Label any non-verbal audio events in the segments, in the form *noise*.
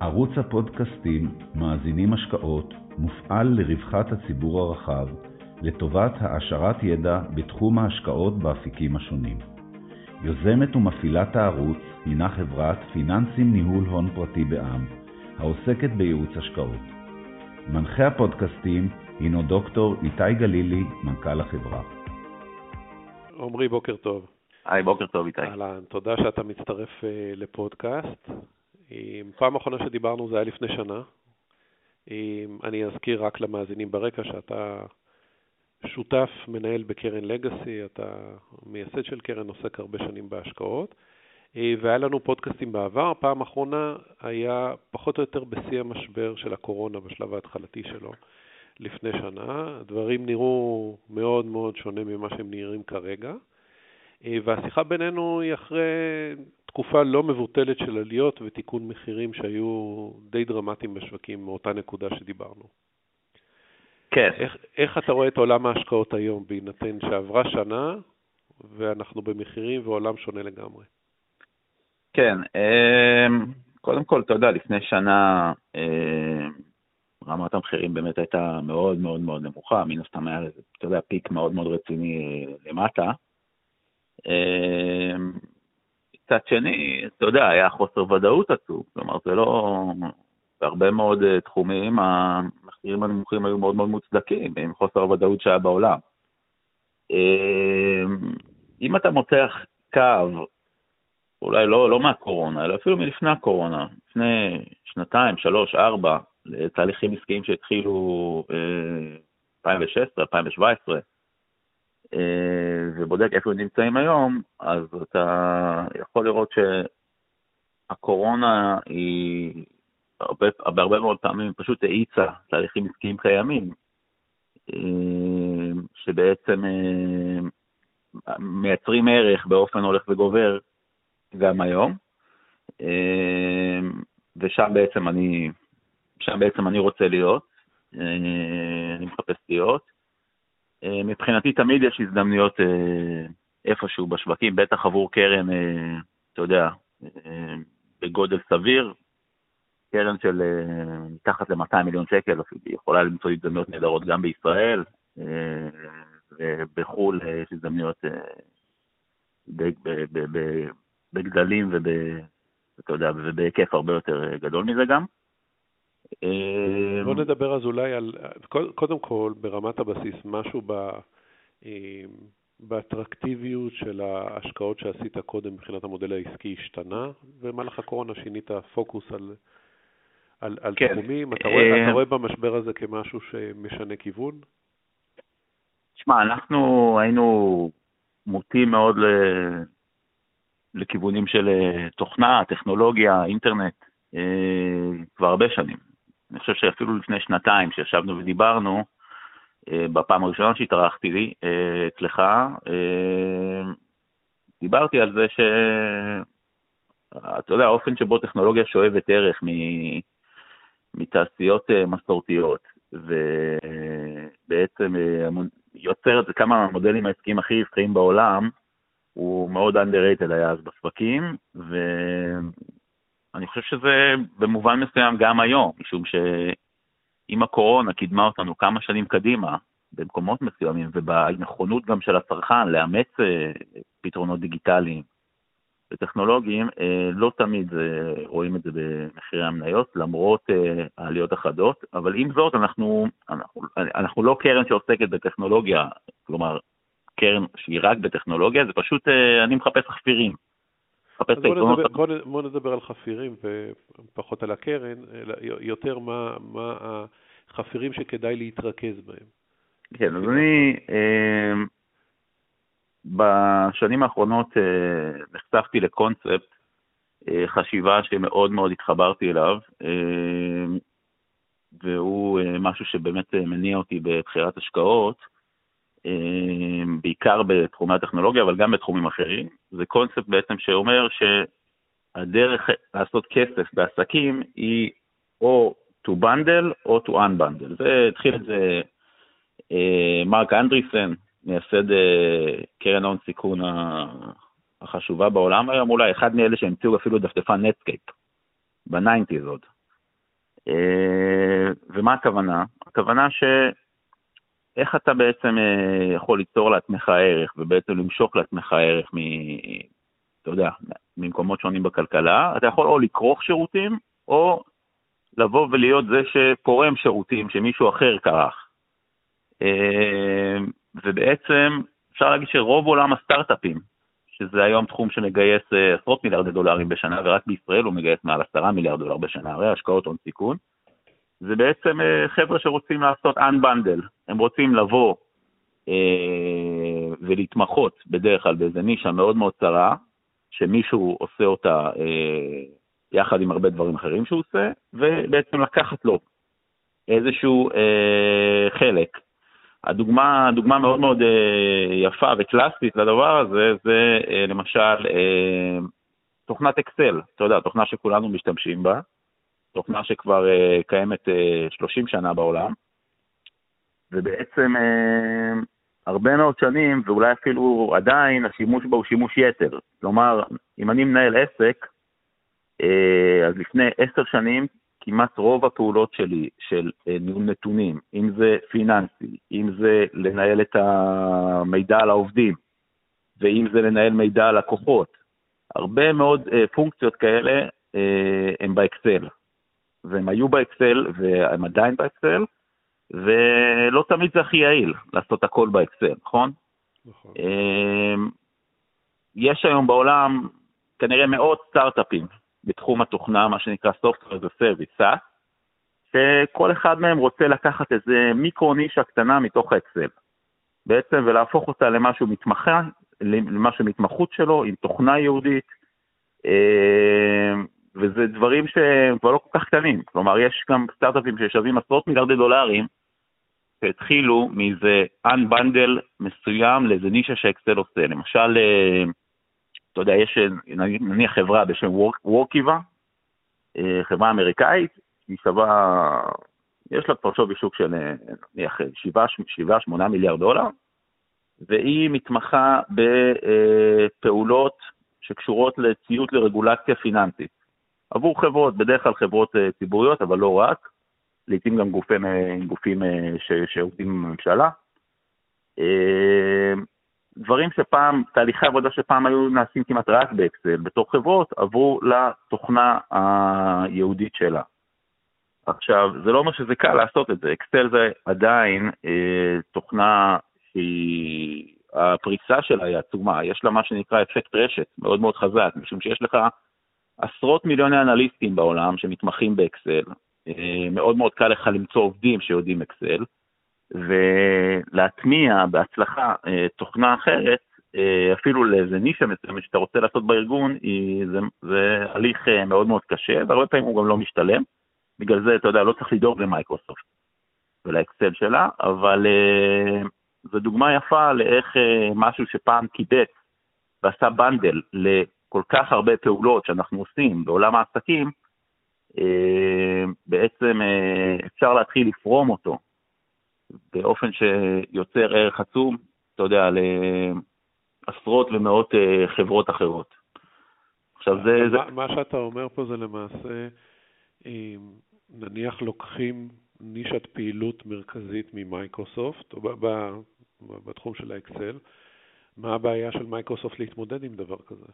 ערוץ הפודקאסטים מאזינים השקעות מופעל לרווחת הציבור הרחב, לטובת העשרת ידע בתחום ההשקעות באפיקים השונים. יוזמת ומפעילת הערוץ הינה חברת פיננסים ניהול הון פרטי בע"מ, העוסקת בייעוץ השקעות. מנחה הפודקאסטים הינו דוקטור איתי גלילי, מנכ"ל החברה. עמרי, בוקר טוב. היי, בוקר טוב איתי. אהלן, תודה שאתה מצטרף uh, לפודקאסט. Um, פעם אחרונה שדיברנו זה היה לפני שנה. Um, אני אזכיר רק למאזינים ברקע שאתה שותף, מנהל בקרן לגאסי, אתה מייסד של קרן, עוסק הרבה שנים בהשקעות. Uh, והיה לנו פודקאסטים בעבר, פעם אחרונה היה פחות או יותר בשיא המשבר של הקורונה, בשלב ההתחלתי שלו, לפני שנה. הדברים נראו מאוד מאוד שונה ממה שהם נראים כרגע. אה, והשיחה בינינו היא אחרי תקופה לא מבוטלת של עליות ותיקון מחירים שהיו די דרמטיים בשווקים מאותה נקודה שדיברנו. כן. איך, איך אתה רואה את עולם ההשקעות היום, בהינתן שעברה שנה ואנחנו במחירים ועולם שונה לגמרי? כן, אמ, קודם כל, אתה יודע, לפני שנה אמ, רמת המחירים באמת הייתה מאוד מאוד מאוד נמוכה, מן הסתם היה, אתה יודע, פיק מאוד מאוד רציני למטה. אמ, מצד שני, אתה יודע, היה חוסר ודאות עצוב, כלומר זה לא... בהרבה מאוד אה, תחומים המחירים הנמוכים היו מאוד מאוד מוצדקים, עם חוסר הוודאות שהיה בעולם. אמ, אם אתה מותח קו, אולי לא, לא מהקורונה, אלא אפילו מלפני הקורונה, לפני שנתיים, שלוש, ארבע, לתהליכים עסקיים שהתחילו 2016, אה, 2017, אה, ובודק איפה הם נמצאים היום, אז אתה יכול לראות שהקורונה היא הרבה, בהרבה מאוד פעמים פשוט האיצה תהליכים עסקיים קיימים, אה, שבעצם אה, מייצרים ערך באופן הולך וגובר גם היום, ושם בעצם אני, שם בעצם אני רוצה להיות, אני מחפש להיות. אה, מבחינתי תמיד יש הזדמנויות אה, איפשהו בשווקים, בטח עבור קרן, אה, אתה יודע, בגודל סביר, קרן של מתחת ל-200 מיליון שקל, יכולה למצוא הזדמנויות נהדרות גם בישראל, ובחו"ל יש הזדמנויות בגדלים ובהיקף הרבה יותר גדול מזה גם. אה, בוא נדבר אז אולי על, קודם כל, ברמת הבסיס, משהו ב... אה, באטרקטיביות של ההשקעות שעשית קודם מבחינת המודל העסקי השתנה, ובמהלך הקורונה שינית פוקוס על, על, על כן. תחומים. אתה רואה, אתה אה, רואה במשבר הזה כמשהו שמשנה כיוון? תשמע, אנחנו היינו מוטים מאוד ל... לכיוונים של תוכנה, טכנולוגיה, אינטרנט, כבר הרבה שנים. אני חושב שאפילו לפני שנתיים שישבנו ודיברנו, אה, בפעם הראשונה שהתארחתי לי אה, אצלך, אה, דיברתי על זה ש... אתה יודע, האופן שבו טכנולוגיה שואבת ערך מתעשיות מסורתיות, ובעצם יוצרת כמה מהמודלים העסקיים הכי רווחיים בעולם, הוא מאוד underrated היה אז בשווקים. אני חושב שזה במובן מסוים גם היום, משום שאם הקורונה קידמה אותנו כמה שנים קדימה, במקומות מסוימים, ובנכונות גם של הצרכן לאמץ אה, פתרונות דיגיטליים וטכנולוגיים, אה, לא תמיד רואים את זה במחירי המניות, למרות אה, העליות החדות, אבל עם זאת, אנחנו, אנחנו, אנחנו לא קרן שעוסקת בטכנולוגיה, כלומר, קרן שהיא רק בטכנולוגיה, זה פשוט, אני מחפש חפירים. לחפש את היתרונות. בוא, בוא, נדבר על חפירים ופחות על הקרן, יותר מה, מה החפירים שכדאי להתרכז בהם. כן, אז אני אה, בשנים האחרונות אה, נחשפתי לקונספט אה, חשיבה שמאוד מאוד התחברתי אליו, והוא משהו שבאמת מניע אותי בבחירת השקעות. אמ, בעיקר בתחומי הטכנולוגיה, אבל גם בתחומים אחרים. זה קונספט בעצם שאומר שהדרך לעשות כסף בעסקים היא או to bundle או to unbundle. זה התחיל את זה אה, מרק אנדריסן, מייסד אה, קרן הון סיכון החשובה בעולם היום, אולי אחד מאלה שהמציאו אפילו דפדפן נטסקייפ, בניינטיז עוד. אה, ומה הכוונה? הכוונה ש... איך אתה בעצם אה, יכול ליצור לעצמך ערך ובעצם למשוך לעצמך ערך מ... אתה יודע, ממקומות שונים בכלכלה, אתה יכול או לכרוך שירותים, או לבוא ולהיות זה שפורם שירותים שמישהו אחר כרך. אה, ובעצם אפשר להגיד שרוב עולם הסטארט-אפים, שזה היום תחום שמגייס אה, עשרות מיליארדי דולרים בשנה, ורק בישראל הוא מגייס מעל עשרה מיליארד דולר בשנה, הרי השקעות הון סיכון, זה בעצם אה, חבר'ה שרוצים לעשות unbundle, הם רוצים לבוא אה, ולהתמחות בדרך כלל באיזה נישה מאוד מאוד צרה, שמישהו עושה אותה אה, יחד עם הרבה דברים אחרים שהוא עושה, ובעצם לקחת לו איזשהו חלק. הדוגמה, דוגמה מאוד מאוד יפה וקלאסית לדבר הזה, זה למשל תוכנת אקסל, אתה יודע, תוכנה שכולנו משתמשים בה, תוכנה שכבר uh, קיימת uh, אה, 30 שנה בעולם, ובעצם uh, הרבה מאוד שנים, ואולי אפילו עדיין, השימוש בה הוא שימוש יתר. כלומר, אם אני מנהל עסק, uh, אז לפני עשר שנים כמעט רוב הפעולות שלי של uh, ניהול נתונים, אם זה פיננסי, אם זה לנהל את המידע על העובדים, ואם זה לנהל מידע על לקוחות, הרבה מאוד uh, פונקציות כאלה uh, הם באקסל. והם היו באקסל, והם עדיין באקסל, ולא תמיד זה הכי יעיל לעשות הכל באקסל, נכון? נכון. אמ, יש היום בעולם כנראה מאות סטארט-אפים בתחום התוכנה, מה שנקרא Software as a Service, SaaS, שכל אחד מהם רוצה לקחת איזה מיקרו-נישה קטנה מתוך האקסל, בעצם, ולהפוך אותה למשהו מתמחה, למשהו מתמחות שלו, עם תוכנה יהודית, אמ, וזה דברים שהם כבר לא כל כך קטנים. כלומר, יש גם סטארט-אפים ששווים עשרות מיליארדי דולרים, שהתחילו מאיזה unbundle מסוים לאיזה נישה שאקסל עושה. למשל, אה, אתה יודע, יש נניח חברה בשם וורקיבה, אה, חברה אמריקאית, היא שווה, יש לה כבר שווי שוק של אה, נניח 7-8 מיליארד דולר, והיא מתמחה בפעולות שקשורות לציות לרגולציה פיננסית. עבור חברות, בדרך כלל חברות אה, ציבוריות, אבל לא רק, לעתים גם גופים, אה, גופים אה, שעובדים בממשלה. דברים שפעם, תהליכי עבודה שפעם היו נעשים כמעט רק באקסל, בתור חברות, עברו לתוכנה הייעודית שלה. עכשיו, זה לא אומר שזה קל לעשות את זה, אקסל זה עדיין אה, תוכנה שהיא, הפריסה שלה היא עצומה, יש לה מה שנקרא אפקט רשת, מאוד מאוד חזק, משום שיש לך עשרות מיליוני אנליסטים בעולם שמתמחים באקסל, אה, מאוד מאוד קל לך למצוא עובדים שיודעים אקסל, ולהטמיע בהצלחה אה, תוכנה אחרת, אה, אפילו לאיזה נישה מסוימת שאתה רוצה לעשות בארגון, זה, זה הליך מאוד מאוד קשה, והרבה פעמים הוא גם לא משתלם. בגלל זה, אתה יודע, לא צריך לדאוג למייקרוסופט ולאקסל שלה, אבל זו דוגמה יפה לאיך משהו שפעם קיבץ ועשה bundle כל כך הרבה פעולות שאנחנו עושים בעולם העסקים, אה, בעצם אה, אפשר להתחיל לפרום אותו באופן שיוצר ערך עצום, אתה יודע, לעשרות ומאות אה, חברות אחרות. עכשיו זה... מה, זה... מה שאתה אומר פה זה למעשה, נניח לוקחים נישת פעילות מרכזית ממייקרוסופט, או בתחום של האקסל, מה הבעיה של מייקרוסופט להתמודד עם דבר כזה?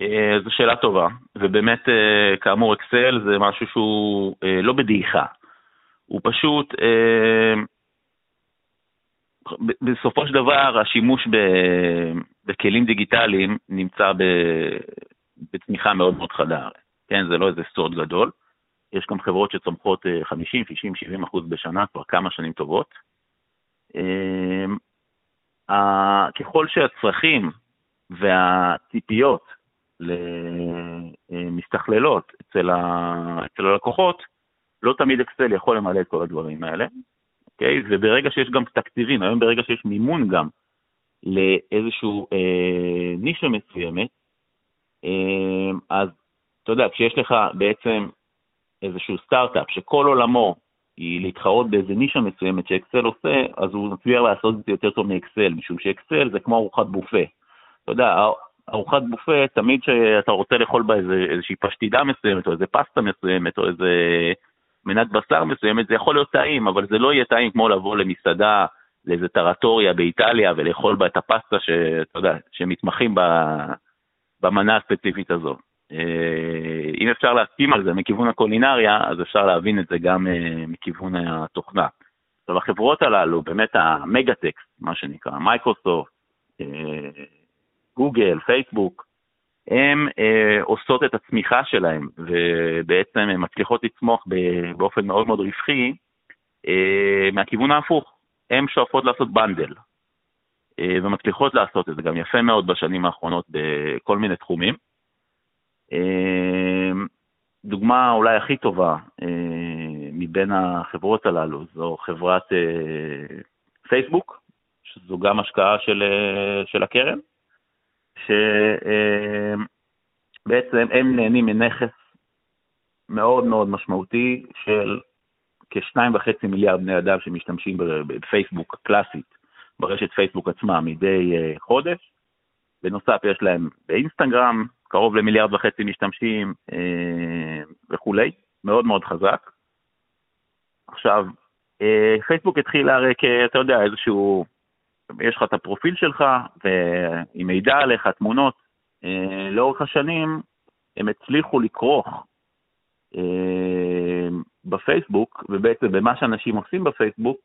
אה, זו שאלה טובה, ובאמת, אה, כאמור, אקסל זה משהו שהוא אה, לא בדעיכה, הוא פשוט, בסופו של דבר, השימוש בכלים דיגיטליים נמצא בצמיחה מאוד מאוד חדה, כן, זה לא איזה סוד גדול. יש גם חברות שצומחות 50, 60, 70 אחוז בשנה כבר כמה שנים טובות. ככל שהצרכים והציפיות למסתכללות אצל, ה... אצל הלקוחות, לא תמיד אקסל יכול למלא את כל הדברים האלה, אוקיי? וברגע שיש גם תקציבים, היום ברגע שיש מימון גם לאיזשהו אה, נישה מסוימת, אה, אז אתה יודע, כשיש לך בעצם איזשהו סטארט-אפ שכל עולמו היא להתחרות באיזה נישה מסוימת שאקסל עושה, אז הוא מצליח לעשות את זה יותר טוב מאקסל, משום שאקסל זה כמו ארוחת בופה. אתה יודע, ארוחת בופה, תמיד שאתה רוצה לאכול בה איזה, איזושהי פשטידה מסוימת, או איזה פסטה מסוימת, או איזה מנת בשר מסוימת, זה יכול להיות טעים, אבל זה לא יהיה טעים כמו לבוא למסעדה, לאיזה טרטוריה באיטליה ולאכול בה את הפסטה שאתה יודע, שמתמחים במנה הספציפית הזו. אה, אם אפשר להסכים על זה מכיוון הקולינריה, אז אפשר להבין את זה גם אה, מכיוון התוכנה. עכשיו, החברות הללו, באמת המגה-טקסט, מה שנקרא, מייקרוסופט, אה, גוגל, פייסבוק, הן אה, עושות את הצמיחה שלהן, ובעצם הן מצליחות לצמוח באופן מאוד מאוד רווחי אה, מהכיוון ההפוך. הן שואפות לעשות בנדל, אה, ומצליחות לעשות את זה גם יפה מאוד בשנים האחרונות בכל מיני תחומים. אה, דוגמה אולי הכי טובה אה, מבין החברות הללו זו חברת אה, פייסבוק, שזו גם השקעה של, אה, של הקרן, שבעצם הם נהנים מנכס מאוד מאוד משמעותי של כשניים וחצי מיליארד בני אדם שמשתמשים בפייסבוק הקלאסית, ברשת פייסבוק עצמה מדי חודש. בנוסף יש להם באינסטגרם קרוב למיליארד וחצי משתמשים וכולי, מאוד מאוד חזק. עכשיו, פייסבוק התחילה הרי כאתה יודע, איזשהו יש לך את הפרופיל שלך, ועם מידע עליך, תמונות, אה, לאורך השנים הם הצליחו לכרוך אה, בפייסבוק, ובעצם במה שאנשים עושים בפייסבוק,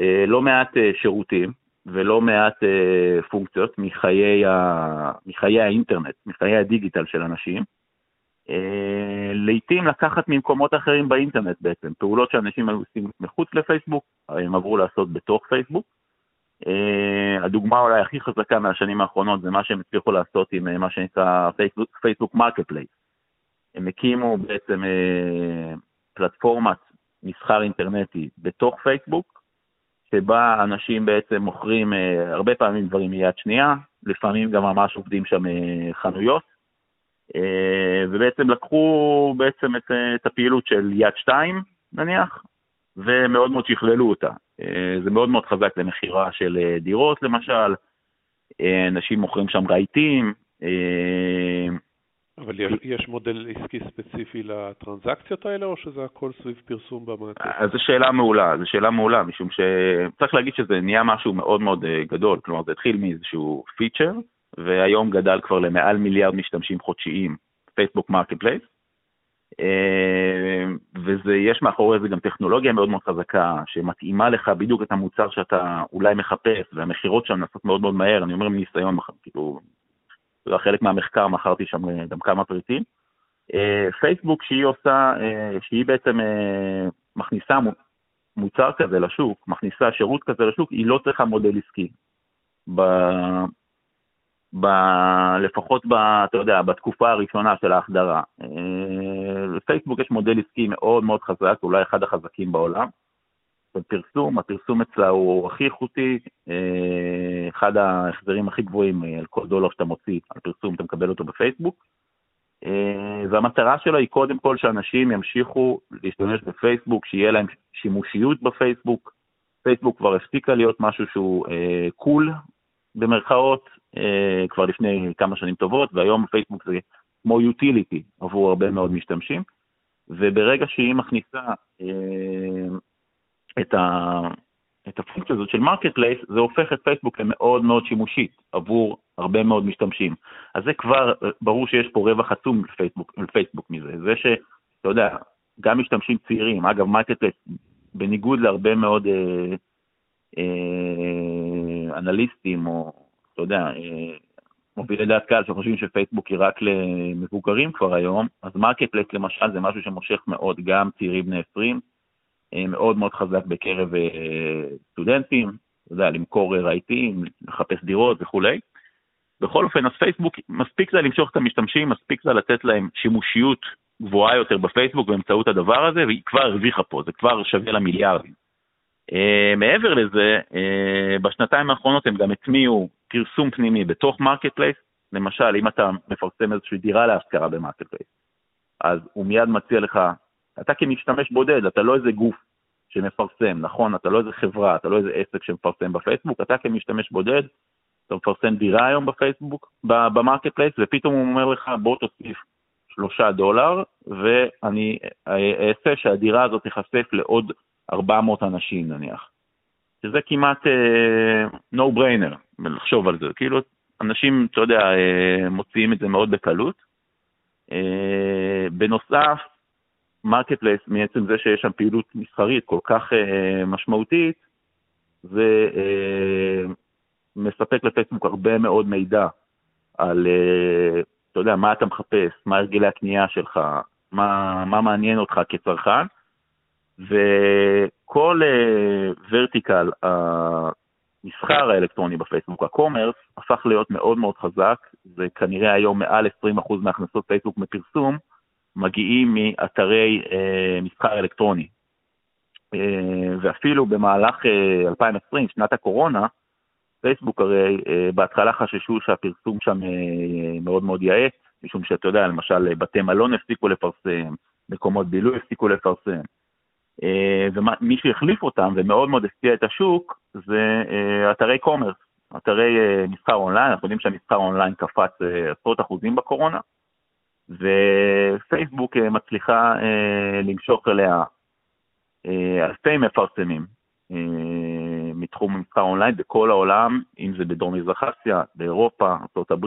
אה, לא מעט שירותים ולא מעט פונקציות מחיי, ה... מחיי האינטרנט, מחיי הדיגיטל של אנשים. לעתים לקחת ממקומות אחרים באינטרנט בעצם, פעולות שאנשים היו עושים מחוץ לפייסבוק, הם עברו לעשות בתוך פייסבוק. אה, הדוגמה אולי הכי חזקה מהשנים האחרונות זה מה שהם הצליחו לעשות עם אה, מה שנקרא פייסבוק, מרקט פלייס. הם הקימו בעצם אה, פלטפורמת מסחר אינטרנטי בתוך פייסבוק, שבה אנשים בעצם מוכרים הרבה פעמים דברים מיד שנייה, לפעמים גם ממש עובדים שם חנויות, uh, ובעצם לקחו בעצם את, את הפעילות של יד שתיים נניח, ומאוד מאוד שכללו אותה. אה, זה מאוד מאוד חזק למכירה של אה, דירות למשל, אה, אנשים מוכרים שם רהיטים. אבל יש, יש מודל עסקי ספציפי לטרנזקציות האלה, או שזה הכל סביב פרסום במעטפת? אז זו שאלה מעולה, זו שאלה מעולה, משום שצריך להגיד שזה נהיה משהו מאוד מאוד גדול, כלומר זה התחיל מאיזשהו פיצ'ר, והיום גדל כבר למעל מיליארד משתמשים חודשיים, פייסבוק מרקט פלייס, ויש מאחורי זה גם טכנולוגיה מאוד מאוד חזקה, שמתאימה לך בדיוק את המוצר שאתה אולי מחפש, והמכירות שם נעשות מאוד מאוד מהר, אני אומר מניסיון, כאילו, זה חלק מהמחקר, מכרתי שם אה, גם כמה פריטים. אה, פייסבוק שהיא עושה, שהיא בעצם מכניסה מוצר כזה לשוק, מכניסה שירות כזה לשוק, היא לא צריכה מודל עסקי. ב, לפחות, ב, אתה יודע, בתקופה הראשונה של ההחדרה. לפייסבוק אה, יש מודל עסקי מאוד מאוד חזק, אולי אחד החזקים בעולם. בפרסום, הפרסום אצלה הוא הכי איכותי, אה, אחד ההחזרים הכי גבוהים אה, על כל דולר שאתה מוציא על פרסום, אתה מקבל אותו בפייסבוק. והמטרה שלו היא קודם כל שאנשים ימשיכו להשתמש בפייסבוק, שיהיה להם שימושיות בפייסבוק. פייסבוק כבר הפסיקה להיות משהו שהוא cool, במרכאות, אה, כבר לפני כמה שנים טובות, והיום פייסבוק זה כמו utility עבור הרבה מאוד משתמשים, וברגע שהיא מכניסה אה, את, ה, את הפונקציה הזאת של מרקט פלייס, זה הופך את פייסבוק למאוד מאוד שימושית עבור הרבה מאוד משתמשים. אז זה כבר, ברור שיש פה רווח עצום לפייסבוק, לפייסבוק מזה. זה שאתה יודע, גם משתמשים צעירים, אגב, מרקט פלייס, בניגוד להרבה מאוד אה, אה, אנליסטים או אתה יודע, אה, מובילי דעת קהל שחושבים שפייסבוק היא רק למבוגרים כבר היום, אז מרקט פלייס למשל זה משהו שמושך מאוד גם צעירים בני 20, אה, מאוד מאוד חזק בקרב אה, סטודנטים, אתה יודע, למכור רהיטים, לחפש דירות וכולי. בכל אופן, אז פייסבוק, מספיק לה למשוך את המשתמשים, מספיק לה לתת להם שימושיות גבוהה יותר בפייסבוק באמצעות הדבר הזה, והיא כבר הרוויחה פה, זה כבר שווה לה מיליארדים. אה, מעבר לזה, אה, בשנתיים האחרונות הם גם הטמיעו פרסום פנימי בתוך מרקט פלייס, למשל, אם אתה מפרסם איזושהי דירה להשכרה במרקט פלייס, אז הוא מיד מציע לך, אתה כמשתמש בודד, אתה לא איזה גוף שמפרסם, נכון? אתה לא איזה חברה, אתה לא איזה עסק שמפרסם בפייסבוק, אתה כמשתמש בודד, אתה מפרסם דירה היום בפייסבוק, במרקט פלייס, ופתאום הוא אומר לך, בוא תוסיף שלושה דולר, ואני אעשה שהדירה הזאת תיחשף לעוד 400 אנשים נניח. שזה כמעט אה, no brainer, לחשוב על זה. כאילו, אנשים, אתה יודע, אה, מוציאים את זה מאוד בקלות. אה, בנוסף, מרקט פלייס, מעצם זה שיש שם פעילות מסחרית כל כך אה, משמעותית, זה אה, מספק לפייסבוק הרבה מאוד מידע על, uh, אתה יודע, מה אתה מחפש, מה הרגלי הקנייה שלך, מה, מה מעניין אותך כצרכן, וכל ורטיקל, uh, המסחר האלקטרוני בפייסבוק, הקומרס, הפך להיות מאוד מאוד חזק, זה כנראה היום מעל 20% מהכנסות פייסבוק מפרסום, מגיעים מאתרי uh, מסחר אלקטרוני. Uh, ואפילו במהלך uh, 2020, שנת הקורונה, פייסבוק הרי בהתחלה חששו שהפרסום שם מאוד מאוד יואט, משום שאתה יודע, למשל בתי מלון הפסיקו לפרסם, מקומות בילוי הפסיקו לפרסם. אה, ומי שהחליף אותם ומאוד מאוד הפתיע את השוק זה אה, אתרי commerce, אתרי אה, מסחר אונליין, אנחנו יודעים שהמסחר אונליין קפץ עשרות אחוזים בקורונה, ופייסבוק מצליחה למשוך אליה אלפי מפרסמים מתחום המסחר אונליין בכל העולם, אם זה בדרום מזרח אסיה, באירופה, ארה"ב,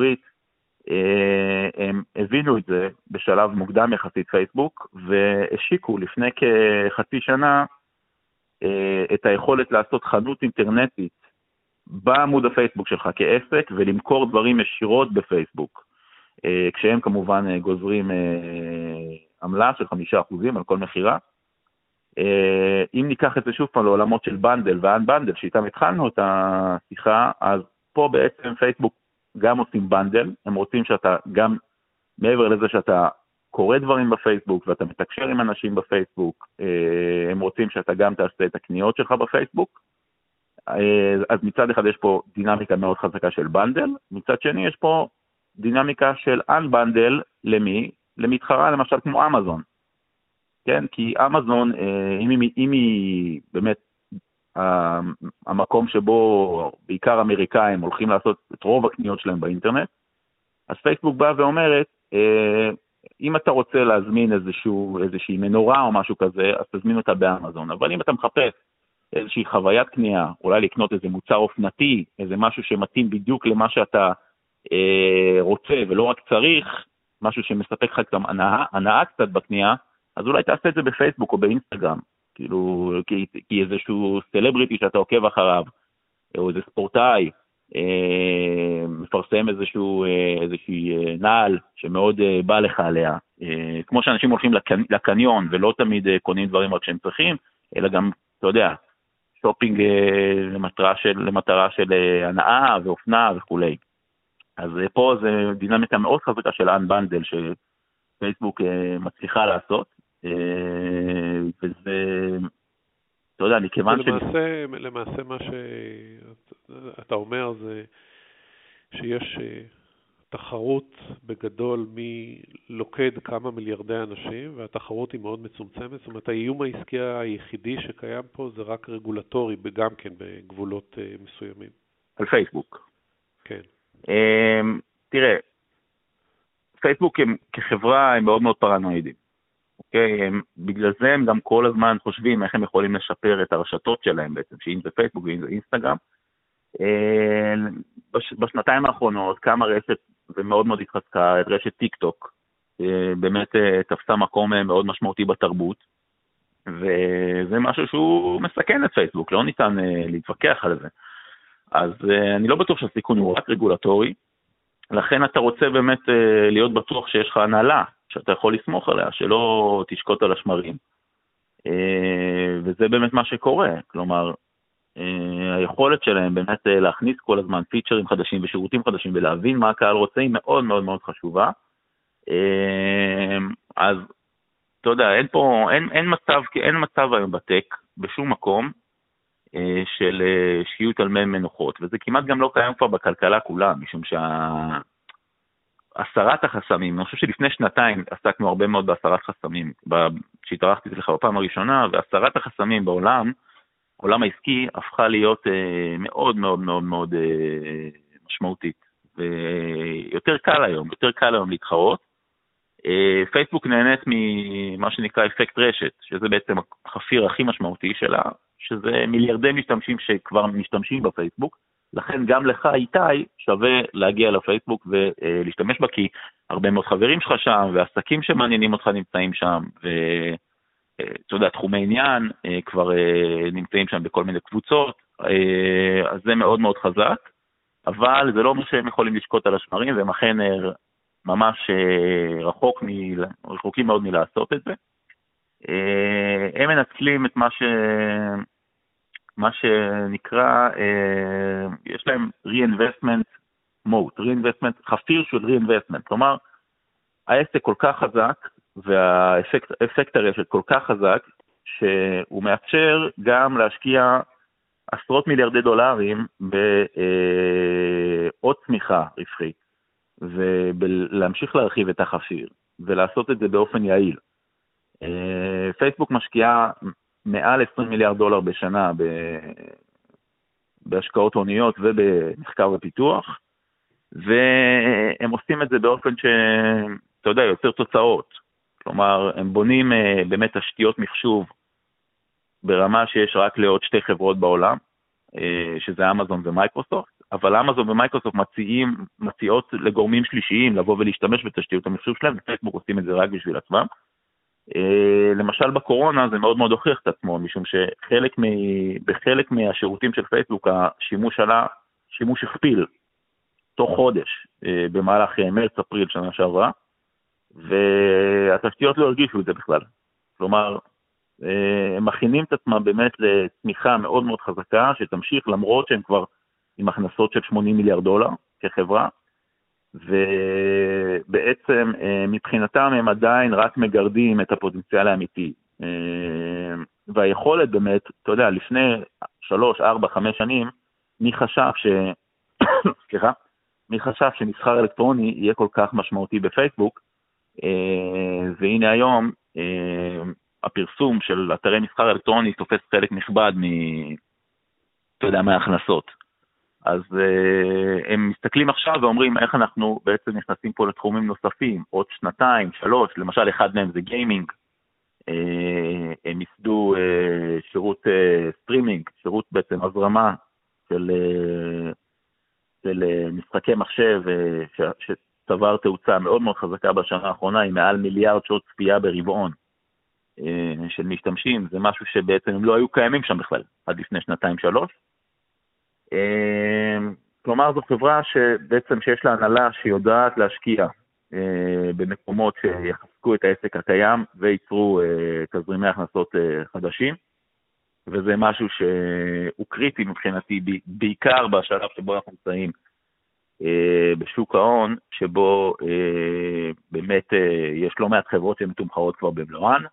הם הבינו את זה בשלב מוקדם יחסית פייסבוק, והשיקו לפני כחצי שנה uh, את היכולת לעשות חנות אינטרנטית בעמוד הפייסבוק שלך כעסק ולמכור דברים ישירות בפייסבוק. אה, כשהם כמובן אה, גוזרים אה, עמלה של חמישה אחוזים על כל מכירה. אם ניקח את זה שוב פעם לעולמות של bundle ו unbundle, שאיתם התחלנו את השיחה, אז פה בעצם פייסבוק גם עושים bundle, הם רוצים שאתה גם, מעבר לזה שאתה קורא דברים בפייסבוק ואתה מתקשר עם אנשים בפייסבוק, הם רוצים שאתה גם תעשה את הקניות שלך בפייסבוק. אז מצד אחד יש פה דינמיקה מאוד חזקה של bundle, מצד שני יש פה דינמיקה של Unbundle למי? למתחרה למשל כמו אמזון. כן, כי אמזון, אה, אם היא, אם היא באמת המקום שבו בעיקר אמריקאים הולכים לעשות את רוב הקניות שלהם באינטרנט, אז פייסבוק באה ואומרת, אה, אם אתה רוצה להזמין איזשהו, איזושהי מנורה או משהו כזה, אז תזמין אותה באמזון. אבל אם אתה מחפש איזושהי חוויית קנייה, אולי לקנות איזה מוצר אופנתי, איזה משהו שמתאים בדיוק למה שאתה אה, רוצה ולא רק צריך, משהו שמספק לך גם הנאה, הנאה קצת בקנייה, אז אולי תעשה את זה בפייסבוק או באינסטגרם, כאילו, כי, כי איזשהו סלבריטי שאתה עוקב אחריו, או איזה ספורטאי, אה, מפרסם איזשהו, אה, איזושהי אה, נעל שמאוד אה, בא לך עליה, אה, כמו שאנשים הולכים לקנ, לקניון ולא תמיד אה, קונים דברים רק כשהם צריכים, אלא גם, אתה יודע, שופינג אה, למטרה של, למטרה של אה, הנאה ואופנה וכולי. אז אה, פה זה דינמיקה מאוד חזקה של Unbundle שפייסבוק אה, מצליחה לעשות, וזה, אתה יודע, מכיוון ש... למעשה, למעשה מה שאתה אומר זה שיש תחרות בגדול מי לוקד כמה מיליארדי אנשים, והתחרות היא מאוד מצומצמת. זאת אומרת, האיום העסקי היחידי שקיים פה זה רק רגולטורי, גם כן בגבולות מסוימים. על פייסבוק. כן. תראה, פייסבוק הם, כחברה הם מאוד מאוד פרנואידים, אוקיי? הם, בגלל זה הם גם כל הזמן חושבים איך הם יכולים לשפר את הרשתות שלהם בעצם, שאם זה פייסבוק ואם זה אינסטגרם. אמ, בש, בשנתיים האחרונות קמה רשת ומאוד מאוד התחזקה, רשת טיק טוק, אה, באמת אה, תפסה מקום אה, מאוד משמעותי בתרבות, וזה משהו שהוא מסכן את פייסבוק, לא ניתן להתווכח על זה. אז אני לא בטוח שהסיכון הוא רק רגולטורי, לכן אתה רוצה באמת להיות בטוח שיש לך הנהלה, שאתה יכול לסמוך עליה, שלא תשקוט על השמרים. Uh, וזה באמת מה שקורה, כלומר, uh, היכולת שלהם באמת uh, להכניס כל הזמן פיצ'רים חדשים ושירותים חדשים ולהבין מה הקהל רוצה היא מאוד מאוד מאוד חשובה. אז אתה יודע, אין פה, אין, אין מצב, אין מצב היום בטק, בשום מקום, אה, של אה, שיות על מי מנוחות, וזה כמעט גם לא קיים כבר בכלכלה כולה, משום שהסרת החסמים, אני חושב שלפני שנתיים עסקנו הרבה מאוד בהסרת חסמים, כשהתארחתי אצלך בפעם הראשונה, והסרת החסמים בעולם, העולם העסקי הפכה להיות אה, מאוד מאוד מאוד מאוד משמעותית, ויותר קל היום, יותר קל היום להתחרות, פייסבוק נהנית ממה שנקרא אפקט רשת, שזה בעצם החפיר הכי משמעותי שלה, שזה מיליארדי משתמשים שכבר משתמשים בפייסבוק, לכן גם לך, איתי, שווה להגיע לפייסבוק ולהשתמש בה, כי הרבה מאוד חברים שלך שם, ועסקים שמעניינים אותך נמצאים שם, ואתה יודע, תחומי עניין כבר נמצאים שם בכל מיני קבוצות, אז זה מאוד מאוד חזק, אבל זה לא אומר שהם יכולים לשקוט על השמרים, והם אכן ממש רחוק מ... רחוקים מאוד מלעשות את זה. הם מנצלים את מה ש... מה שנקרא, אה, יש להם reinvestment mode, reinvestment, חפיר של reinvestment, כלומר, העסק כל כך חזק והאפקט הרשת כל כך חזק, שהוא מאפשר גם להשקיע עשרות מיליארדי דולרים בעוד צמיחה רווחית, ולהמשיך להרחיב את החפיר, ולעשות את זה באופן יעיל. אה, פייסבוק משקיעה מעל 20 מיליארד דולר בשנה ב... בהשקעות הוניות ובמחקר ופיתוח, והם עושים את זה באופן שאתה יודע, יוצר תוצאות. כלומר, הם בונים אה, באמת תשתיות מחשוב ברמה שיש רק לעוד שתי חברות בעולם, אה, שזה אמזון ומייקרוסופט, אבל אמזון ומייקרוסופט מציעים, מציעות לגורמים שלישיים לבוא ולהשתמש בתשתיות המחשוב שלהם, ופייסבוק עושים את זה רק בשביל עצמם. אה, למשל בקורונה זה מאוד מאוד הוכיח את עצמו, משום שחלק מ... בחלק מהשירותים של פייסבוק השימוש עלה, שימוש הכפיל תוך חודש אה, במהלך אה, מרץ-אפריל שנה שעברה, והתשתיות לא הרגישו את זה בכלל. כלומר, הם מכינים את עצמם באמת לצמיחה מאוד מאוד חזקה, שתמשיך למרות שהם כבר עם הכנסות של 80 מיליארד דולר כחברה, ובעצם אה, מבחינתם הם עדיין רק מגרדים את הפוטנציאל האמיתי. אה, והיכולת באמת, אתה יודע, לפני שלוש, ארבע, חמש שנים, מי חשב ש... *coughs* סליחה? מי חשב שמסחר אלקטרוני יהיה כל כך משמעותי בפייסבוק, אה, והנה היום הפרסום של אתרי מסחר אלקטרוני תופס חלק נכבד מ... אתה יודע, מההכנסות. אז uh, הם מסתכלים עכשיו ואומרים איך אנחנו בעצם נכנסים פה לתחומים נוספים, עוד שנתיים, שלוש, למשל אחד מהם זה גיימינג, uh, הם ייסדו uh, שירות סטרימינג, אה, שירות בעצם הזרמה של, אה, של אה, משחקי מחשב אה, שצבר תאוצה מאוד מאוד חזקה בשנה האחרונה, עם מעל מיליארד שעות צפייה ברבעון אה, של משתמשים, זה משהו שבעצם הם לא היו קיימים שם בכלל עד לפני שנתיים-שלוש. אמ, כלומר, זו חברה שבעצם שיש לה הנהלה שיודעת להשקיע אה, במקומות שיחזקו את העסק הקיים וייצרו אה, תזרימי הכנסות אה, חדשים, וזה משהו שהוא קריטי מבחינתי, בעיקר בשלב שבו אנחנו נמצאים בשוק ההון, שבו באמת יש לא מעט חברות שהן מתומחרות כבר במלואן,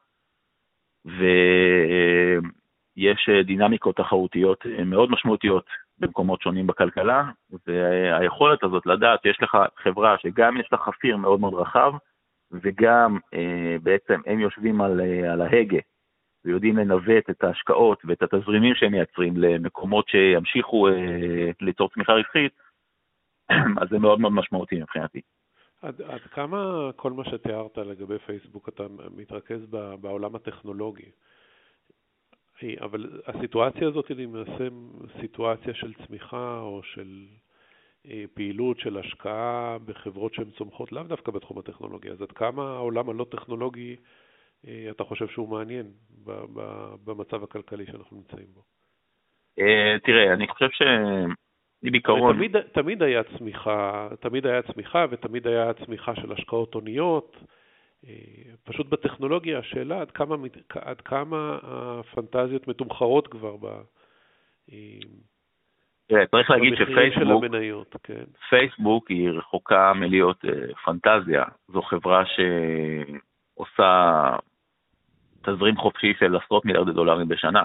ויש דינמיקות תחרותיות מאוד משמעותיות במקומות שונים בכלכלה, והיכולת הזאת לדעת שיש לך חברה שגם יש לה חפיר מאוד מאוד רחב, וגם אה, בעצם הם יושבים על, אה, על ההגה ויודעים לנווט את ההשקעות ואת התזרימים שהם מייצרים למקומות שימשיכו אה, ליצור צמיחה רווחית, *clears throat* אז זה מאוד מאוד משמעותי מבחינתי. עד, עד כמה כל מה שתיארת לגבי פייסבוק אתה מתרכז בעולם הטכנולוגי? אבל הסיטואציה הזאת היא למעשה סיטואציה של צמיחה או של אה, פעילות של השקעה בחברות שהן צומחות לאו דווקא בתחום הטכנולוגי. אז עד כמה העולם הלא טכנולוגי אה, אתה חושב שהוא מעניין במצב הכלכלי שאנחנו נמצאים בו? אה, תראה, אני חושב ש... בעיקרון... תמיד, תמיד היה צמיחה, תמיד היה צמיחה ותמיד היה צמיחה של השקעות הוניות. פשוט בטכנולוגיה, השאלה עד כמה, עד כמה הפנטזיות מתומחרות כבר ב... תראה, צריך להגיד שפייסבוק, כן. פייסבוק היא רחוקה מלהיות uh, פנטזיה. זו חברה שעושה תזרים חופשי של עשרות מיליארדי דולרים בשנה,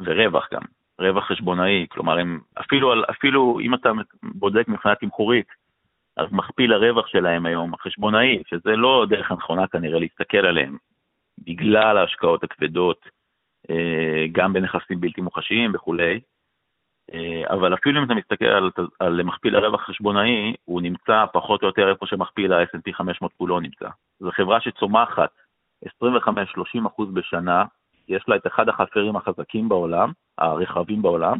ורווח גם, רווח חשבונאי. כלומר, הם, אפילו, אפילו אם אתה בודק מבחינה תמחורית, אז מכפיל הרווח שלהם היום, החשבונאי, שזה לא דרך הנכונה כנראה להסתכל עליהם, בגלל ההשקעות הכבדות, אה, גם בנכסים בלתי מוחשיים וכולי, אבל אפילו אם אתה מסתכל על, על מכפיל הרווח החשבונאי, הוא נמצא פחות או יותר איפה שמכפיל ה-S&P 500 כולו נמצא. זו חברה שצומחת 25-30% בשנה, יש לה את אחד החפרים החזקים בעולם, הרחבים בעולם,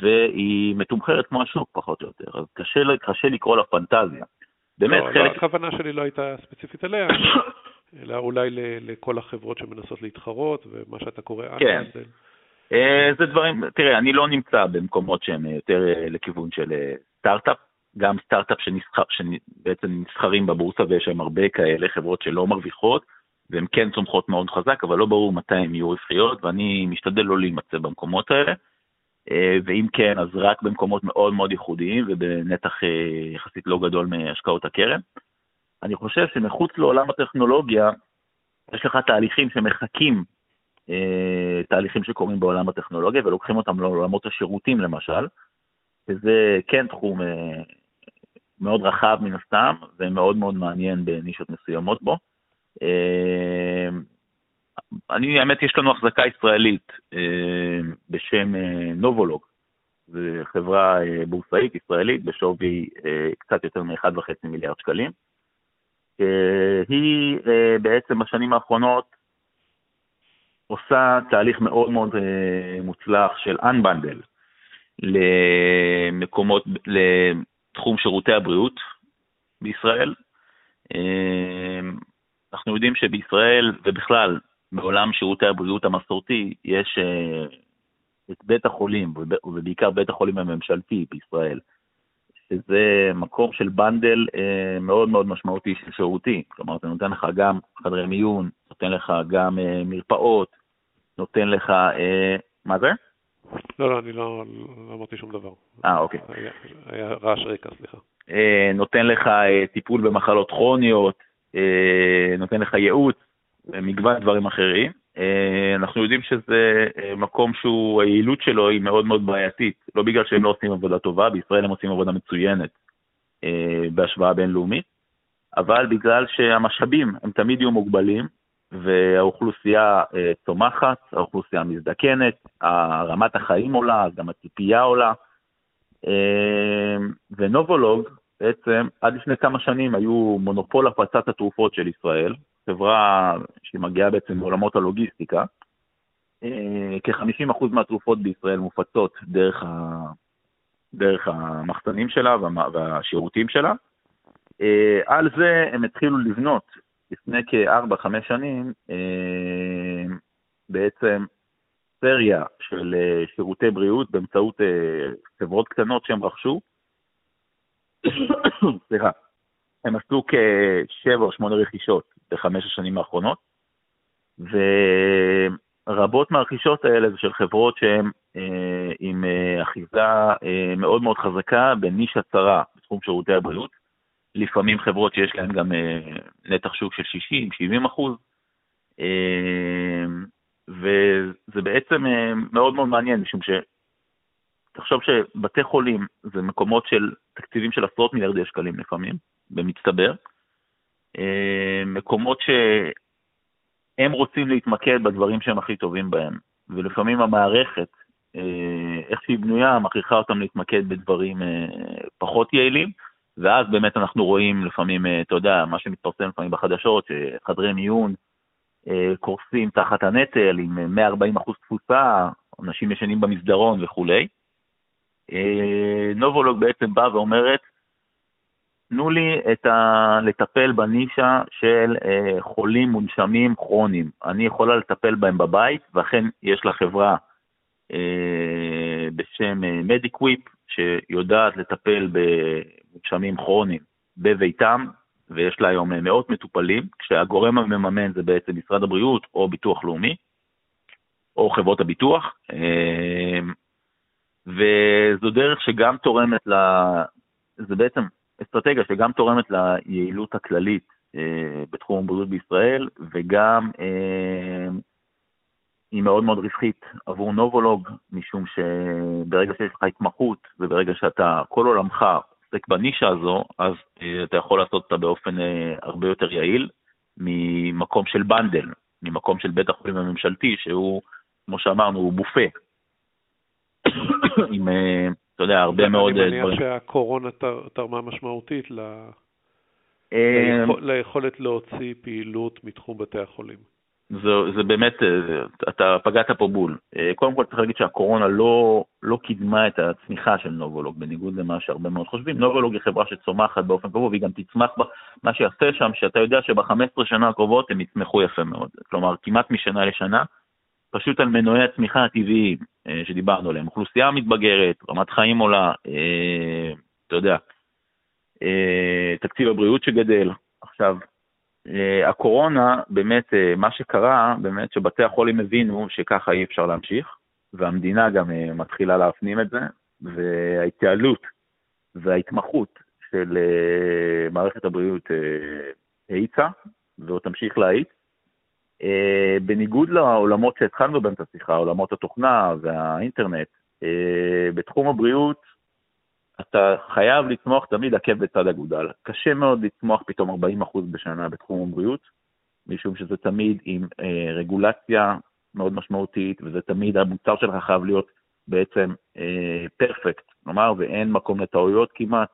והיא מתומחרת כמו השוק פחות או יותר, אז קשה, קשה לקרוא לה פנטזיה. באמת, לא, חלק... הכוונה שלי לא הייתה ספציפית עליה, *coughs* אלא אולי לכל החברות שמנסות להתחרות, ומה שאתה קורא כן. אנדל. אה, זה דברים, תראה, אני לא נמצא במקומות שהם יותר אה, לכיוון של אה, סטארט-אפ, גם סטארט-אפ שנסחר, שבעצם נסחרים בבורסה ויש שם הרבה כאלה, חברות שלא מרוויחות, והן כן צומחות מאוד חזק, אבל לא ברור מתי הן יהיו רווחיות, ואני משתדל לא להימצא במקומות האלה. ואם כן, אז רק במקומות מאוד מאוד ייחודיים ובנתח יחסית לא גדול מהשקעות הקרן. אני חושב שמחוץ לעולם הטכנולוגיה, יש לך תהליכים שמחקים אה, תהליכים שקורים בעולם הטכנולוגיה ולוקחים אותם לעולמות השירותים למשל, שזה כן תחום אה, מאוד רחב מן הסתם ומאוד מאוד מעניין בנישות מסוימות בו. אה, אני, האמת, יש לנו החזקה ישראלית בשם נובולוג, זו חברה בורסאית ישראלית בשווי קצת יותר מ-1.5 מיליארד שקלים. היא בעצם בשנים האחרונות עושה תהליך מאוד מאוד אה, מוצלח של Unbundle למקומות, לתחום שירותי הבריאות בישראל. אה, אנחנו יודעים שבישראל, ובכלל, בעולם שירותי הבריאות המסורתי, יש אה, את בית החולים, ובעיקר בית החולים הממשלתי בישראל, שזה מקום של בנדל מאוד מאוד משמעותי של שירותי. כלומר, זה נותן לך גם חדרי מיון, נותן לך גם מרפאות, נותן לך, אה, מה זה? לא, לא, אני לא, לא אמרתי שום דבר. אה, אוקיי. היה, היה רעש רקע, סליחה. אה, נותן לך אה, טיפול במחלות כרוניות, אה, נותן לך ייעוץ, מגוון דברים אחרים. אה, אנחנו יודעים שזה אה, מקום שהוא, היעילות שלו היא מאוד מאוד בעייתית, לא בגלל שהם לא עושים עבודה טובה, בישראל הם עושים עבודה מצוינת אה, בהשוואה בינלאומית, אבל בגלל שהמשאבים הם תמיד יהיו מוגבלים, והאוכלוסייה צומחת, האוכלוסייה מזדקנת, רמת החיים עולה, גם הציפייה עולה. ונובולוג בעצם עד לפני כמה שנים היו מונופול הפצת התרופות של ישראל, חברה שמגיעה בעצם מעולמות הלוגיסטיקה. אה, כ-50% מהתרופות בישראל מופצות דרך, ה... דרך המחסנים שלה והשירותים שלה. על זה הם התחילו לבנות לפני כארבע-חמש שנים אה, בעצם סריה של אה, שירותי בריאות באמצעות אה, חברות קטנות שהם רכשו. *coughs* סליחה, הם עשו כשבע או שמונה רכישות בחמש השנים האחרונות, ורבות מהרכישות האלה זה של חברות שהן אה, עם אה, אחיזה אה, מאוד מאוד חזקה בנישה צרה בתחום שירותי הבריאות. לפעמים חברות שיש להן גם אה, נתח שוק של 60-70 אחוז, אה, וזה בעצם אה, מאוד מאוד מעניין, משום ש... תחשוב שבתי חולים זה מקומות של תקציבים של עשרות מיליארדי שקלים לפעמים, במצטבר, מקומות שהם רוצים להתמקד בדברים שהם הכי טובים בהם, ולפעמים המערכת, איך שהיא בנויה, מכריחה אותם להתמקד בדברים פחות יעילים, ואז באמת אנחנו רואים לפעמים, אה, אתה יודע, מה שמתפרסם לפעמים בחדשות, שחדרי מיון אה, קורסים תחת הנטל עם 140 אחוז תפוסה, אנשים ישנים במסדרון וכולי. אה, נובולוג בעצם באה ואומרת, תנו לי את ה... לטפל בנישה של חולים מונשמים כרוניים. אני יכולה לטפל בהם בבית, ואכן יש לה חברה בשם מדיקוויפ, שיודעת לטפל מונשמים כרוניים בביתם, ויש לה היום מאות מטופלים, כשהגורם המממן זה בעצם משרד הבריאות או ביטוח לאומי, או חברות הביטוח, אמ, וזו דרך שגם תורמת ל... זה בעצם אסטרטגיה שגם תורמת ליעילות הכללית אה, בתחום הבריאות בישראל, וגם אמ, היא מאוד מאוד רווחית עבור נובולוג, משום שברגע שיש לך התמחות וברגע שאתה, כל עולמך עוסק בנישה הזו, אז uh, אתה יכול לעשות אותה באופן uh, הרבה יותר יעיל ממקום של בנדל, ממקום של בית החולים הממשלתי, שהוא, כמו שאמרנו, הוא בופה. *coughs* עם, אתה יודע, הרבה מאוד דברים. אני מניח שהקורונה תרמה משמעותית ליכולת להוציא פעילות מתחום בתי החולים. זה, זה באמת, אתה פגעת פה בול. קודם כל צריך להגיד שהקורונה לא, לא קידמה את הצמיחה של נובולוג, בניגוד למה שהרבה מאוד חושבים. נובולוג היא חברה שצומחת באופן קבוע, והיא גם תצמח בה. מה שיעשה שם, שאתה יודע שב-15 שנה הקרובות הם יצמחו יפה מאוד. כלומר, כמעט משנה לשנה, פשוט על מנועי הצמיחה הטבעיים שדיברנו עליהם. אוכלוסייה מתבגרת, רמת חיים עולה, אתה יודע, תקציב הבריאות שגדל. עכשיו, אה, הקורונה, באמת, אה, מה שקרה, באמת שבתי החולים הבינו שככה אי אפשר להמשיך, והמדינה גם אה, מתחילה להפנים את זה, וההתייעלות וההתמחות של מערכת הבריאות האיצה, ועוד תמשיך להאיץ. בניגוד לעולמות שהתחלנו בהם את השיחה, עולמות התוכנה והאינטרנט, בתחום הבריאות אתה חייב לצמוח תמיד עקב בצד אגודל. קשה מאוד לצמוח פתאום 40% בשנה בתחום הבריאות, משום שזה תמיד עם אה, רגולציה מאוד משמעותית, וזה תמיד המוצר שלך חייב להיות בעצם פרפקט, אה, כלומר, ואין מקום לטעויות כמעט,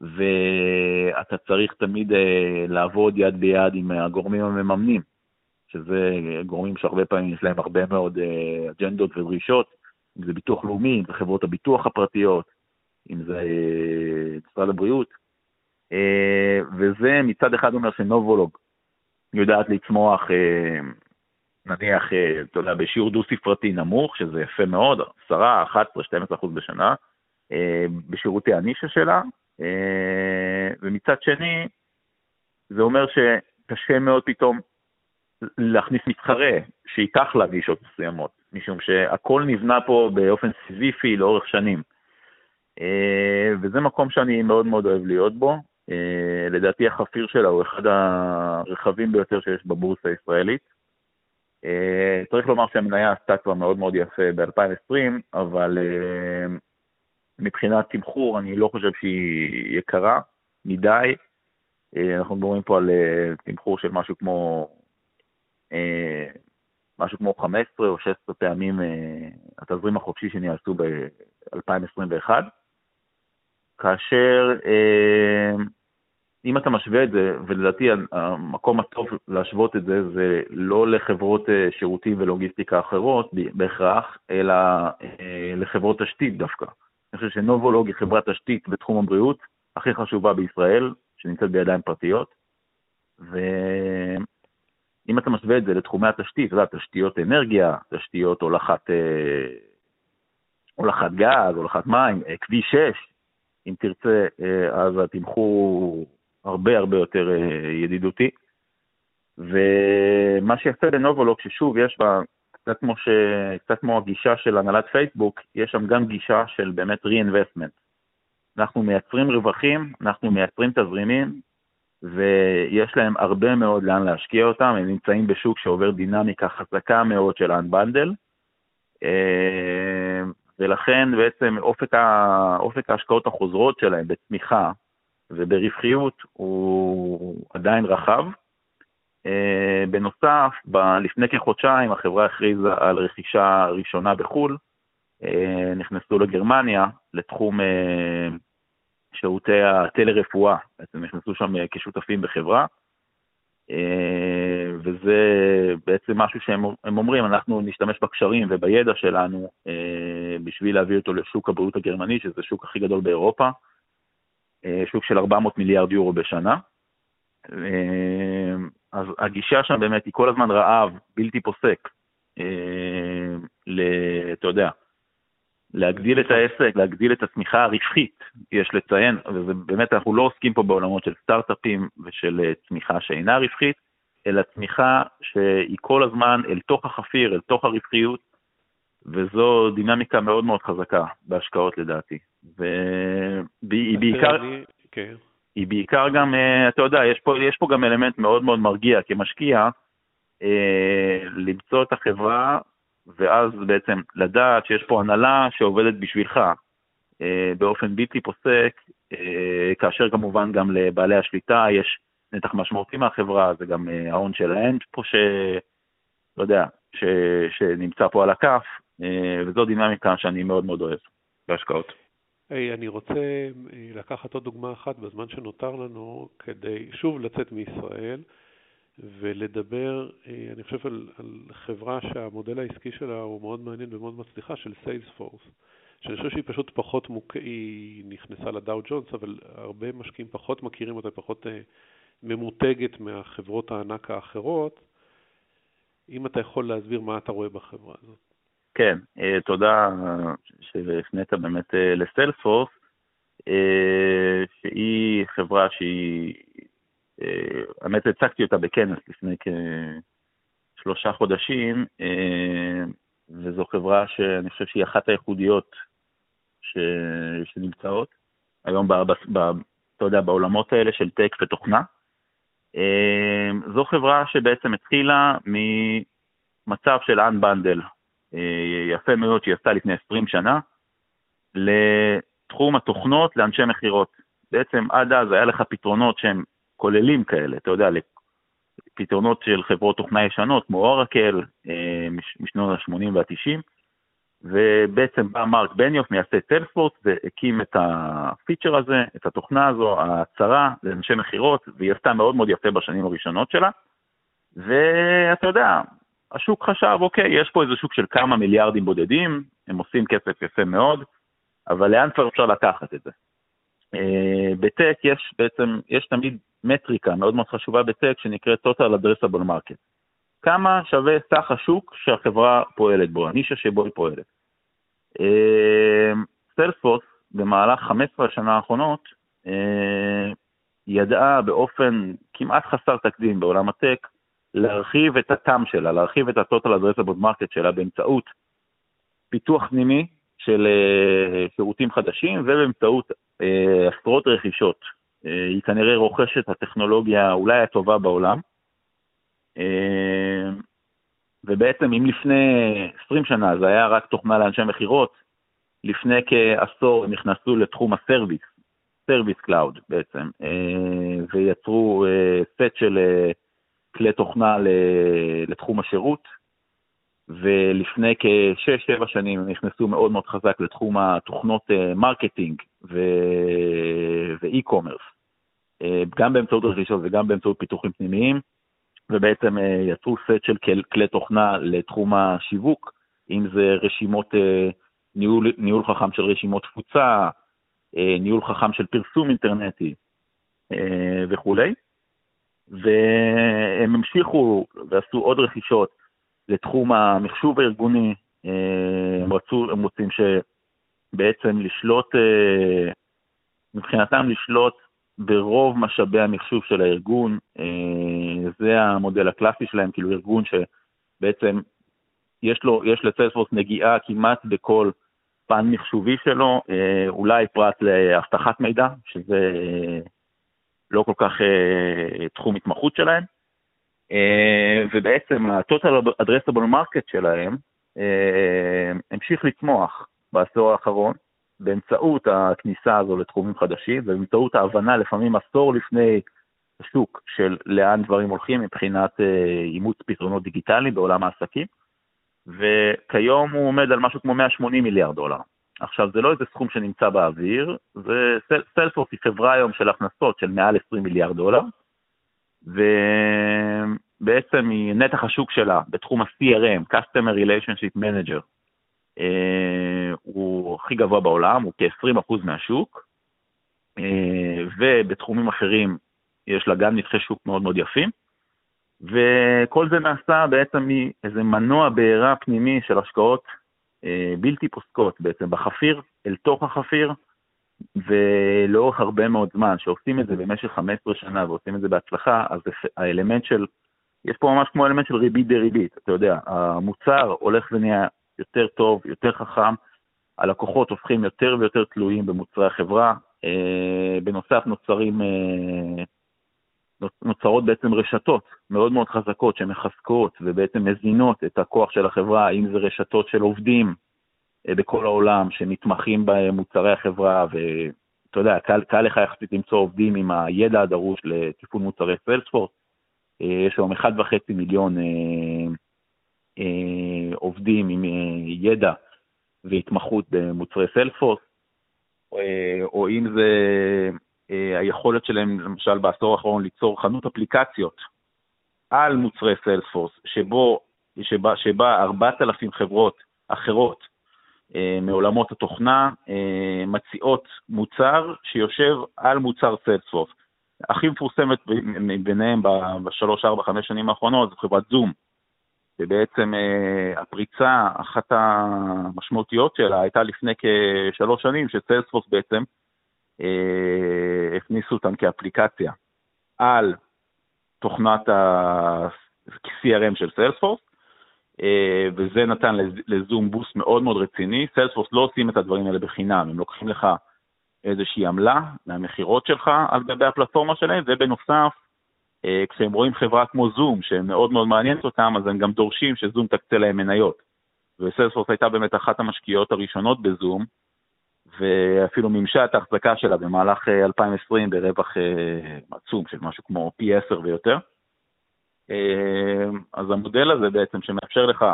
ואתה צריך תמיד אה, לעבוד יד ביד עם הגורמים המממנים, שזה גורמים שהרבה פעמים יש להם הרבה מאוד אה, אג'נדות ודרישות, אם זה ביטוח לאומי, אם זה חברות הביטוח הפרטיות, אם זה אה, משרד הבריאות, אה, וזה מצד אחד אומר שנובולוג יודעת לצמוח, נניח, אתה יודע, בשיעור דו-ספרתי נמוך, שזה יפה מאוד, 10, 11, 12 אחוז בשנה, בשירותי הנישה שלה, ומצד שני, זה אומר שקשה מאוד פתאום להכניס מתחרה שייקח לה נישות מסוימות, משום שהכל נבנה פה באופן סיזיפי לאורך שנים. אה, וזה מקום שאני מאוד מאוד אוהב להיות בו. אה, לדעתי החפיר שלה הוא אחד הרחבים ביותר שיש בבורסה הישראלית. אה, צריך לומר שהמניה עשתה כבר מאוד מאוד יפה ב-2020, אבל מבחינת תמחור אני לא חושב שהיא יקרה מדי. אנחנו מדברים פה על תמחור של משהו כמו משהו כמו 15 או 16 פעמים התזרים החופשי שנעשו ב-2021. כאשר אה, אם אתה משווה את זה, ולדעתי המקום הטוב להשוות את זה, זה לא לחברות אה, שירותים ולוגיסטיקה אחרות בהכרח, אלא אה, לחברות תשתית דווקא. אני חושב שנובולוג היא חברת תשתית בתחום הבריאות הכי חשובה בישראל, שנמצאת בידיים פרטיות, ואם אתה משווה את זה לתחומי התשתית, אתה יודע, תשתיות אנרגיה, תשתיות הולכת, הולכת גז, הולכת מים, כביש 6, אם תרצה, אה, אז התמחור הרבה הרבה יותר אה, ידידותי. ומה שיפה לנובולוג, ששוב, יש בה, קצת כמו, ש... קצת כמו הגישה של הנהלת פייסבוק, יש שם גם גישה של באמת re-investment. אנחנו מייצרים רווחים, אנחנו מייצרים תזרימים, ויש להם הרבה מאוד לאן להשקיע אותם, הם נמצאים בשוק שעובר דינמיקה חזקה מאוד של unbundle, אה, ולכן בעצם אופק, ה, אופק ההשקעות החוזרות שלהם בצמיחה וברווחיות הוא עדיין רחב. Uh, בנוסף, ב- לפני כחודשיים החברה הכריזה על רכישה ראשונה בחו"ל, uh, נכנסו לגרמניה לתחום שירותי הטלרפואה, בעצם נכנסו שם כשותפים בחברה. אה, וזה בעצם משהו שהם אומרים, אנחנו נשתמש בקשרים ובידע שלנו אה, בשביל להביא אותו לשוק הבריאות הגרמני, שזה השוק הכי גדול באירופה, אה, שוק של 400 מיליארד יורו בשנה. אז הגישה שם באמת היא כל הזמן רעב בלתי פוסק, אתה יודע, להגדיל את העסק, להגדיל את הצמיחה הרווחית, יש לציין, ובאמת אנחנו לא עוסקים פה בעולמות של סטארט-אפים ושל אה, צמיחה שאינה רווחית, אלא צמיחה שהיא כל הזמן אל תוך החפיר, אל תוך הרווחיות, וזו דינמיקה מאוד מאוד חזקה בהשקעות לדעתי. והיא בעיקר... כן. היא בעיקר גם, אה, אתה יודע, יש פה, יש פה גם אלמנט מאוד מאוד מרגיע כמשקיע, אה, למצוא את החברה ואז בעצם לדעת שיש פה הנהלה שעובדת בשבילך אה, באופן בלתי פוסק, אה, כאשר כמובן גם לבעלי השליטה יש נתח משמעותי מהחברה, זה גם אה, ההון שלהם פה ש... לא יודע, ש... שנמצא פה על הכף, וזו דינמיקה שאני מאוד מאוד אוהב בהשקעות. Hey, אני רוצה לקחת עוד דוגמה אחת בזמן שנותר לנו כדי שוב לצאת מישראל ולדבר, אני חושב על, על חברה שהמודל העסקי שלה הוא מאוד מעניין ומאוד מצליחה, של סיילספורס. שאני חושב שהיא פשוט פחות מוק... היא נכנסה לדאו ג'ונס, אבל הרבה משקיעים פחות מכירים אותה, פחות אה, ממותגת מהחברות הענק האחרות. אם אתה יכול להסביר מה אתה רואה בחברה הזאת. כן, אה, תודה שהפנית באמת אה, לסלספורס, שהיא חברה שהיא, האמת הצגתי אותה בכנס לפני כשלושה חודשים, וזו חברה שאני חושב שהיא אחת הייחודיות ש... שנמצאות היום, ב... ב... אתה יודע, בעולמות האלה של טק ותוכנה. אמ, זו חברה שבעצם התחילה ממצב של אה, יפה מאוד שהיא עשתה לפני 20 שנה, לתחום התוכנות לאנשי מכירות. בעצם עד אז היה לך פתרונות שהם כוללים כאלה, אתה יודע, פתרונות של חברות תוכנה ישנות כמו אורקל אה, משנות ה-80 וה-90, ובעצם בא מרק בניוף, מייסד סיילספורט, והקים את הפיצ'ר הזה, את התוכנה הזו, ההצהרה לאנשי מכירות, והיא עשתה מאוד מאוד יפה בשנים הראשונות שלה. ואתה יודע, השוק חשב, אוקיי, יש פה איזה שוק של כמה מיליארדים בודדים, הם עושים כסף יפה מאוד, אבל לאן כבר אפשר לקחת את זה? אה, בטק יש בעצם, יש תמיד מטריקה מאוד מאוד חשובה בטק שנקראת total addressable market. כמה שווה סך השוק שהחברה פועלת בו, הנישה שבו היא פועלת. סיילספורס אה, במהלך 15 השנה האחרונות אה, ידעה באופן כמעט חסר תקדים בעולם הטק להרחיב את התם שלה, להרחיב את ה-total addressable market שלה באמצעות פיתוח פנימי של שירותים חדשים ובאמצעות עשרות רכישות. היא כנראה רוכשת הטכנולוגיה אולי הטובה בעולם. ובעצם אם לפני 20 שנה זה היה רק תוכנה לאנשי מכירות, לפני כעשור הם נכנסו לתחום הסרוויס, service cloud בעצם, אה, ויצרו סט אה, של אה, כלי תוכנה לתחום השירות, ולפני כשש-שבע שנים הם נכנסו מאוד מאוד חזק לתחום התוכנות marketing ו e-commerce, גם באמצעות רכישות וגם באמצעות פיתוחים פנימיים. ובעצם אה, יצרו סט של כלי תוכנה לתחום השיווק, אם זה רשימות, אה, ניהול, ניהול חכם של רשימות תפוצה, אה, ניהול חכם של פרסום אינטרנטי וכולי. והם המשיכו ועשו עוד רכישות לתחום המחשוב הארגוני, הם רצו, הם רוצים שבעצם לשלוט, מבחינתם לשלוט ברוב משאבי המחשוב של הארגון, אה, זה המודל הקלאסי שלהם, כאילו ארגון שבעצם יש לו, יש לסיילספורס נגיעה כמעט בכל פן מחשובי שלו, אה, אולי פרט לאבטחת מידע, שזה אה, לא כל כך תחום התמחות שלהם, ובעצם ה-total addressable market שלהם המשיך לצמוח בעשור האחרון, באמצעות הכניסה הזו לתחומים חדשים ובאמצעות ההבנה לפעמים עשור לפני השוק של לאן דברים הולכים מבחינת אה, אימוץ פתרונות דיגיטליים בעולם העסקים, וכיום הוא עומד על משהו כמו 180 מיליארד דולר. עכשיו, זה לא איזה סכום שנמצא באוויר, זה סלספורס היא חברה היום של הכנסות של מעל 20 מיליארד דולר, ובעצם נתח השוק שלה בתחום ה-CRM, Customer Relationship Manager, אה, הוא הכי גבוה בעולם, הוא כ-20% מהשוק, אה, ובתחומים אחרים יש לה גם נתחי שוק מאוד מאוד יפים, וכל זה נעשה בעצם מאיזה מנוע בעירה פנימי של השקעות אה, בלתי פוסקות בעצם בחפיר, אל תוך החפיר, ולאורך הרבה מאוד זמן, שעושים את זה במשך 15 שנה ועושים את זה בהצלחה, אז האלמנט של, יש פה ממש כמו אלמנט של ריבית דריבית, אתה יודע, המוצר הולך ונהיה יותר טוב, יותר חכם, הלקוחות הופכים יותר ויותר תלויים במוצרי החברה, אה, בנוסף נוצרים, אה, נוצרות בעצם רשתות מאוד מאוד חזקות שמחזקות ובעצם מזינות את הכוח של החברה, אם זה רשתות של עובדים בכל העולם שנתמכים במוצרי החברה, ואתה יודע, קל, קל לך יחסית למצוא עובדים עם הידע הדרוש לתפעול מוצרי סיילספורט. יש היום 1.5 מיליון עובדים עם ידע והתמחות במוצרי סיילספורס, או אם זה היכולת שלהם, למשל בעשור האחרון, ליצור חנות אפליקציות על מוצרי סיילספורס, שבה, שבה 4,000 חברות אחרות אה, מעולמות התוכנה אה, מציעות מוצר שיושב על מוצר סיילספורס. הכי מפורסמת ביניהם בשלוש, ארבע, חמש שנים האחרונות זו חברת זום, שבעצם אה, הפריצה, אחת המשמעותיות שלה הייתה לפני כשלוש שנים, שסיילספורס בעצם הכניסו אותם כאפליקציה על תוכנת ה-CRM של סיילספורס, אה, וזה נתן לזום בוסט מאוד מאוד רציני. סיילספורס לא עושים את הדברים האלה בחינם, הם לוקחים לך איזושהי עמלה מהמכירות שלך על גבי הפלטפורמה שלהם, ובנוסף, אה, כשהם רואים חברה כמו זום, שמאוד מאוד מעניינת אותם, אז הם גם דורשים שזום תקצה להם מניות. וסיילספורס הייתה באמת אחת המשקיעות הראשונות בזום, ואפילו מימשה את ההחזקה שלה במהלך 2020 אה, ברווח עצום של משהו כמו פי 10 ויותר. אה, אז המודל הזה בעצם שמאפשר לך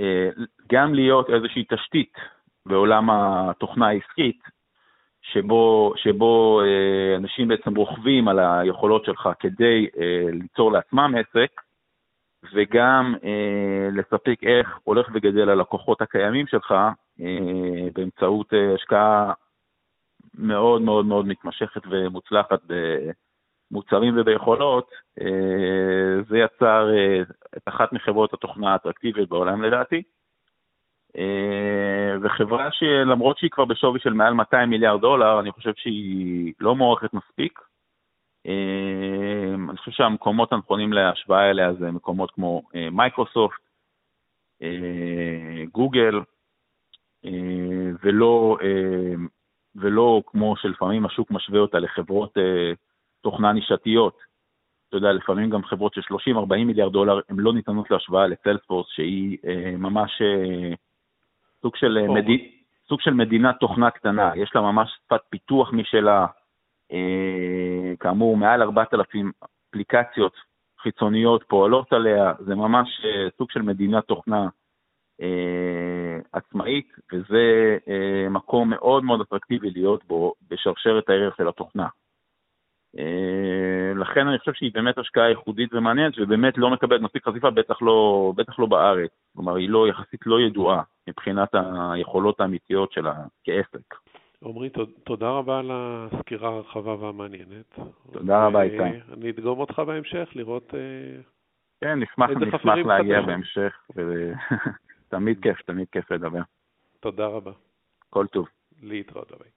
אה, גם להיות איזושהי תשתית בעולם התוכנה העסקית, שבו, שבו אה, אנשים בעצם רוכבים על היכולות שלך כדי ליצור לעצמם עסק, וגם לספק איך הולך וגדל הלקוחות הקיימים שלך באמצעות השקעה מאוד מאוד מאוד מתמשכת ומוצלחת מוצרים וביכולות, אה, זה יצר אה, את אחת מחברות התוכנה האטרקטיביות בעולם לדעתי. אה, וחברה שלמרות שהיא כבר בשווי של מעל 200 מיליארד דולר, אני חושב שהיא לא מוערכת מספיק. אני חושב שהמקומות הנכונים להשוואה אליה זה מקומות כמו מייקרוסופט, גוגל, ולא, ולא כמו שלפעמים השוק משווה אותה לחברות תוכנה נישתיות. אתה יודע, לפעמים גם חברות של 30-40 מיליארד דולר, הן לא ניתנות להשוואה לסיילספורס, שהיא אה, ממש אה, סוג, של, אה, מד... סוג של מדינת תוכנה קטנה, יש לה ממש שפת פיתוח משלה, אה, כאמור, מעל 4,000 אפליקציות חיצוניות פועלות עליה, זה ממש אה, סוג של מדינת תוכנה אה, עצמאית, וזה אה, מקום מאוד מאוד אטרקטיבי להיות בו בשרשרת הערך של התוכנה. אה, לכן אני חושב שהיא באמת השקעה ייחודית ומעניינת, ובאמת לא מקבלת מספיק חשיפה, בטח לא, בטח לא בארץ. כלומר, היא לא, יחסית לא ידועה מבחינת היכולות האמיתיות שלה כעסק. עמרי, תודה רבה על הסקירה הרחבה והמעניינת. תודה רבה, איתי. אני אדגום אותך בהמשך, לראות אה, כן, נשמח, נשמח להגיע בהמשך, ותמיד *laughs* כיף, תמיד כיף לדבר. תודה רבה. כל טוב. להתראות, ביי.